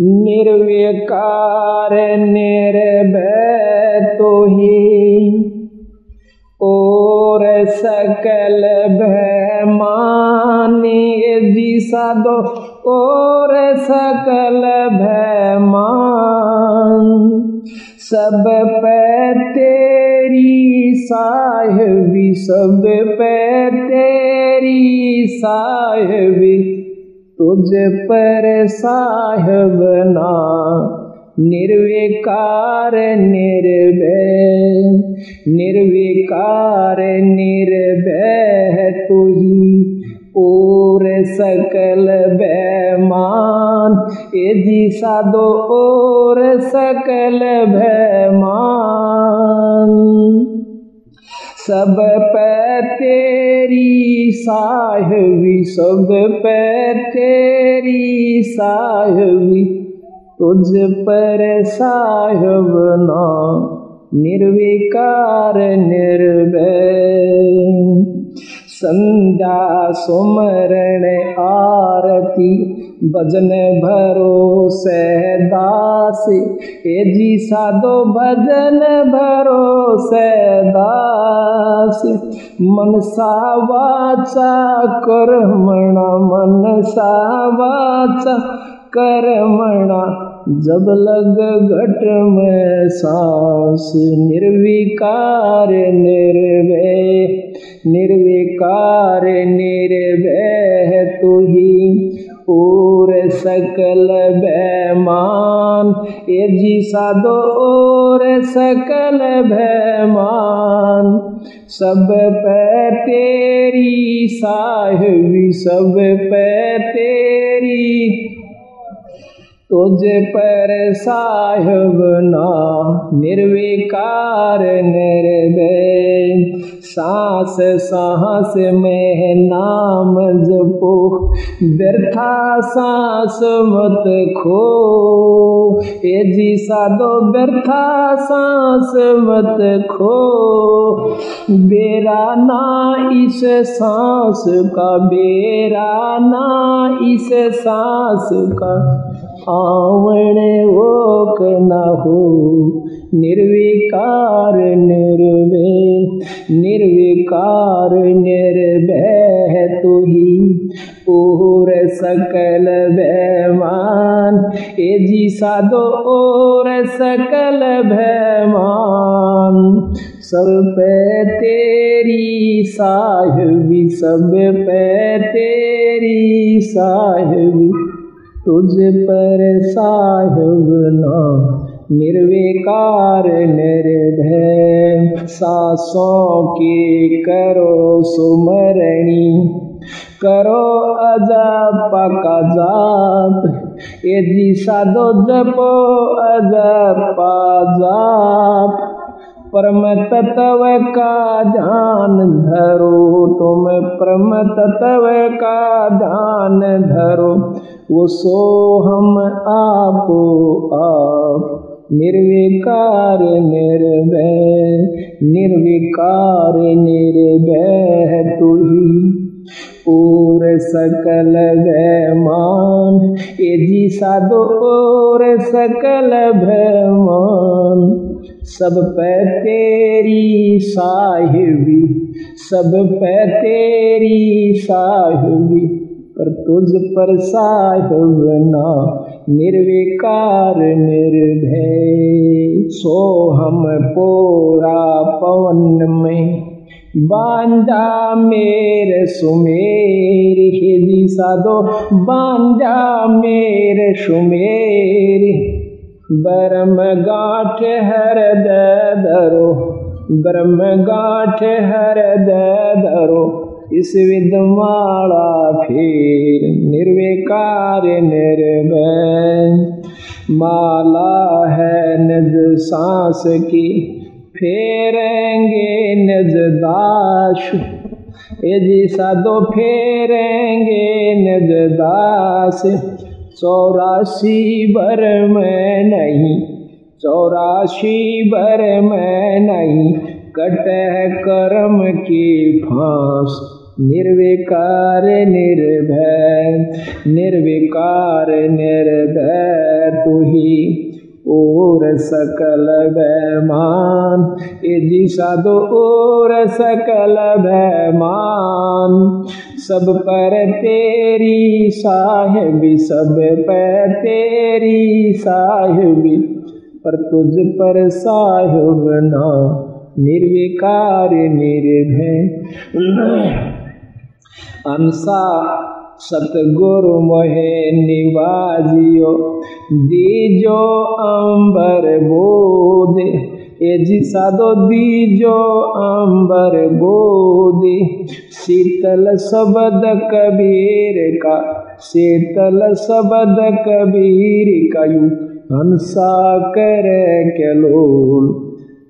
निर्विकार निर्भय तो ही और सकल भय मानी जी साधो, और सकल भय मान सब पे तेरी साहबी सब पे तेरी साहबी तुझ पर साहबना निर्विकार निर्भय निर्विकार निर्भय तू ही और सकल बैमान। यदि साधो और सकल बैमान, सब पे तेरी साहवी सब पर तेरी साहवी। तुझ पर साहबना निर्विकार निर्भय। संध्या सुमरण आरती भजन भरोसे, दास। ए जी साधो भजन भरोसे, दास। मन सा वाचा कर्मणा मन सा वाचा कर्मणा जब लग घट में सांस, निर्विकार निर्भय निर्विकार निर्भय तू ही। और सकल बैमान। ये जी साधो और सकल बैमान। सब पे तेरी साहबी सब पे तेरी तुझ पर साहब ना, निर्विकार निर्भय। सांस सांस में नाम जपो, व्यर्था सांस मत खो। ये जी साधो, व्यर्था सांस मत खो। बेरा ना इस सांस का, बेरा ना इस सांस का। आवण ओक न हो निर्विकार निर्वे, निर्विकार निर्भय तू ही और सकल भयमान ए जी साधो और सकल भयमान सब पे तेरी साहबी सब पे तेरी साहबी। तुझ पर साहब ना निर्विकार निर्भय। सासों की करो सुमरणी, करो अजप का जाप यदि साधो जपो अजप जाप परम तत्व का ध्यान धरो तुम परम तत्व का ध्यान धरो। वो सो हम आपो आप, निर्विकार निर्भय निर्विकार निर्भय तू ही और सकल भयमान ये जी साधो और सकल भयमान सब पे तेरी साहिबी, सब पे तेरी साहिबी, पर तुझ पर साहिब ना निर्विकार निर्भय। सो हम पोरा पवन में बांधा मेरे सुमेर हिजी साधो बांधा मेरे सुमेर। ब्रह्म गाठ हर दरो ब्रह्म गाठ हर दरो। इस विदमाला फिर निर्विकार निर्भय। माला है निज सांस की, फेरेंगे निज दाश यदि साधो फेरेंगे निज दास। चौरासी भर में नहीं, चौरासी भर में नहीं, कट कर्म की फांस, निर्विकार निर्भय निर्विकार निर्भय सकल बैमान ए जी साधो ओर सकल बैमान। सब पर तेरी साहेबी सब पर तेरी साहेबी पर तुझ पर साहेब ना निर्विकार, निर्भय। अंसा सतगुरु मोहे निवाजियो। दीजो अंबर बोध जी साधो दीजो अंबर बोध। शीतल शब्द कबीर का, शीतल शब्द कबीर का यू हंसा कर लोल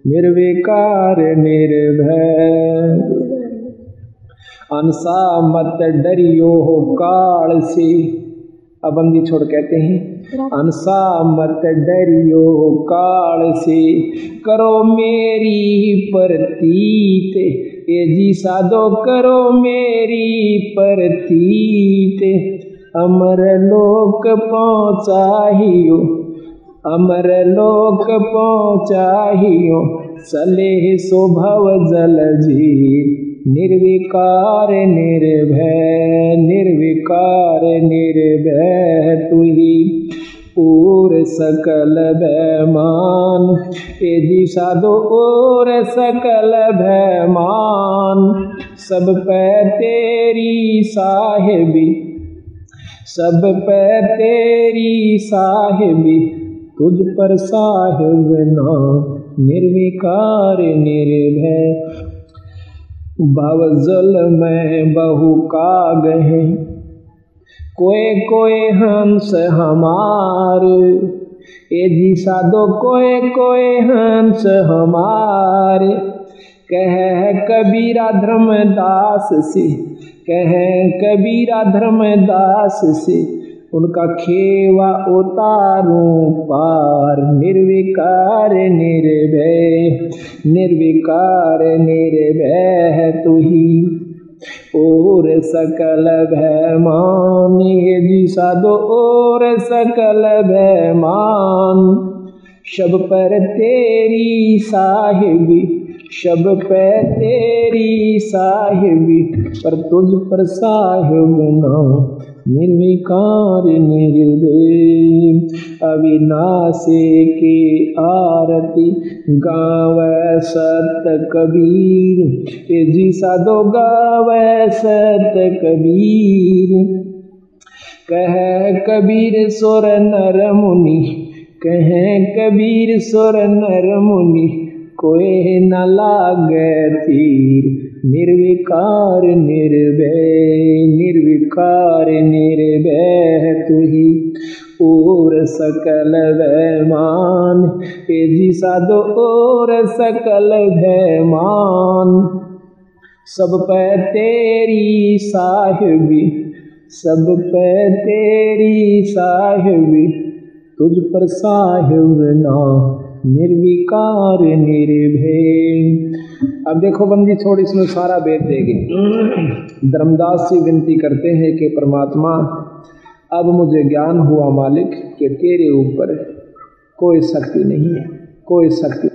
निर्विकार निर्भय। अनसा मत डरियो हो काल से अबंदी छोड़ कहते हैं अनसा मत डरियो काल से करो मेरी प्रतीत। ए जी साधो करो मेरी प्रतीत। अमर लोक पहुँचाहियो अमर लोक पहुँचाहियो सले स्वभव जल जी निर्विकार निर्भय निर्विकार निर्भय तुही और सकल भयमान, ए दिशा दो और सकल भयमान, सब पे तेरी साहेबी, सब पे तेरी साहेबी, तुझ पर साहेब ना निर्विकार निर्भय। बावजल में बहु का गहे। कोए कोए हंस हमार, ए जी साधो कोए कोए हंस हमार। कह कबीरा धर्मदास से, कह कबीरा धर्मदास से उनका खेवा उतारूं, पार निर्विकार निर्भय। निर्विकार निर्भय तू ही। और सकल भयमान जी साधो और सकल भयमान। शब पर तेरी साहिबी, शब पे तेरी साहिबी, पर तुझ पर साहिब ना। निर्विकार निर्वे अविनाशे के आरती गाव सत कबीर जी साधो गाव सत कबीर। कह कबीर सुर नर मुनि, कह कबीर सुर नर मुनि, कोई न लागे तीर। निर्विकार निर्भय निर्विकार निर्भय तुही और सकल भयमान ए जी साधो और सकल भयमान सब पे तेरी साहिबी, सब पे तेरी साहिबी, तुझ पर साहिब ना, निर्विकार निर्भय। अब देखो बंदी थोड़ी इसमें सारा वेद देगी। धर्मदास से विनती करते हैं कि परमात्मा, अब मुझे ज्ञान हुआ मालिक, कि तेरे ऊपर कोई शक्ति नहीं है, कोई शक्ति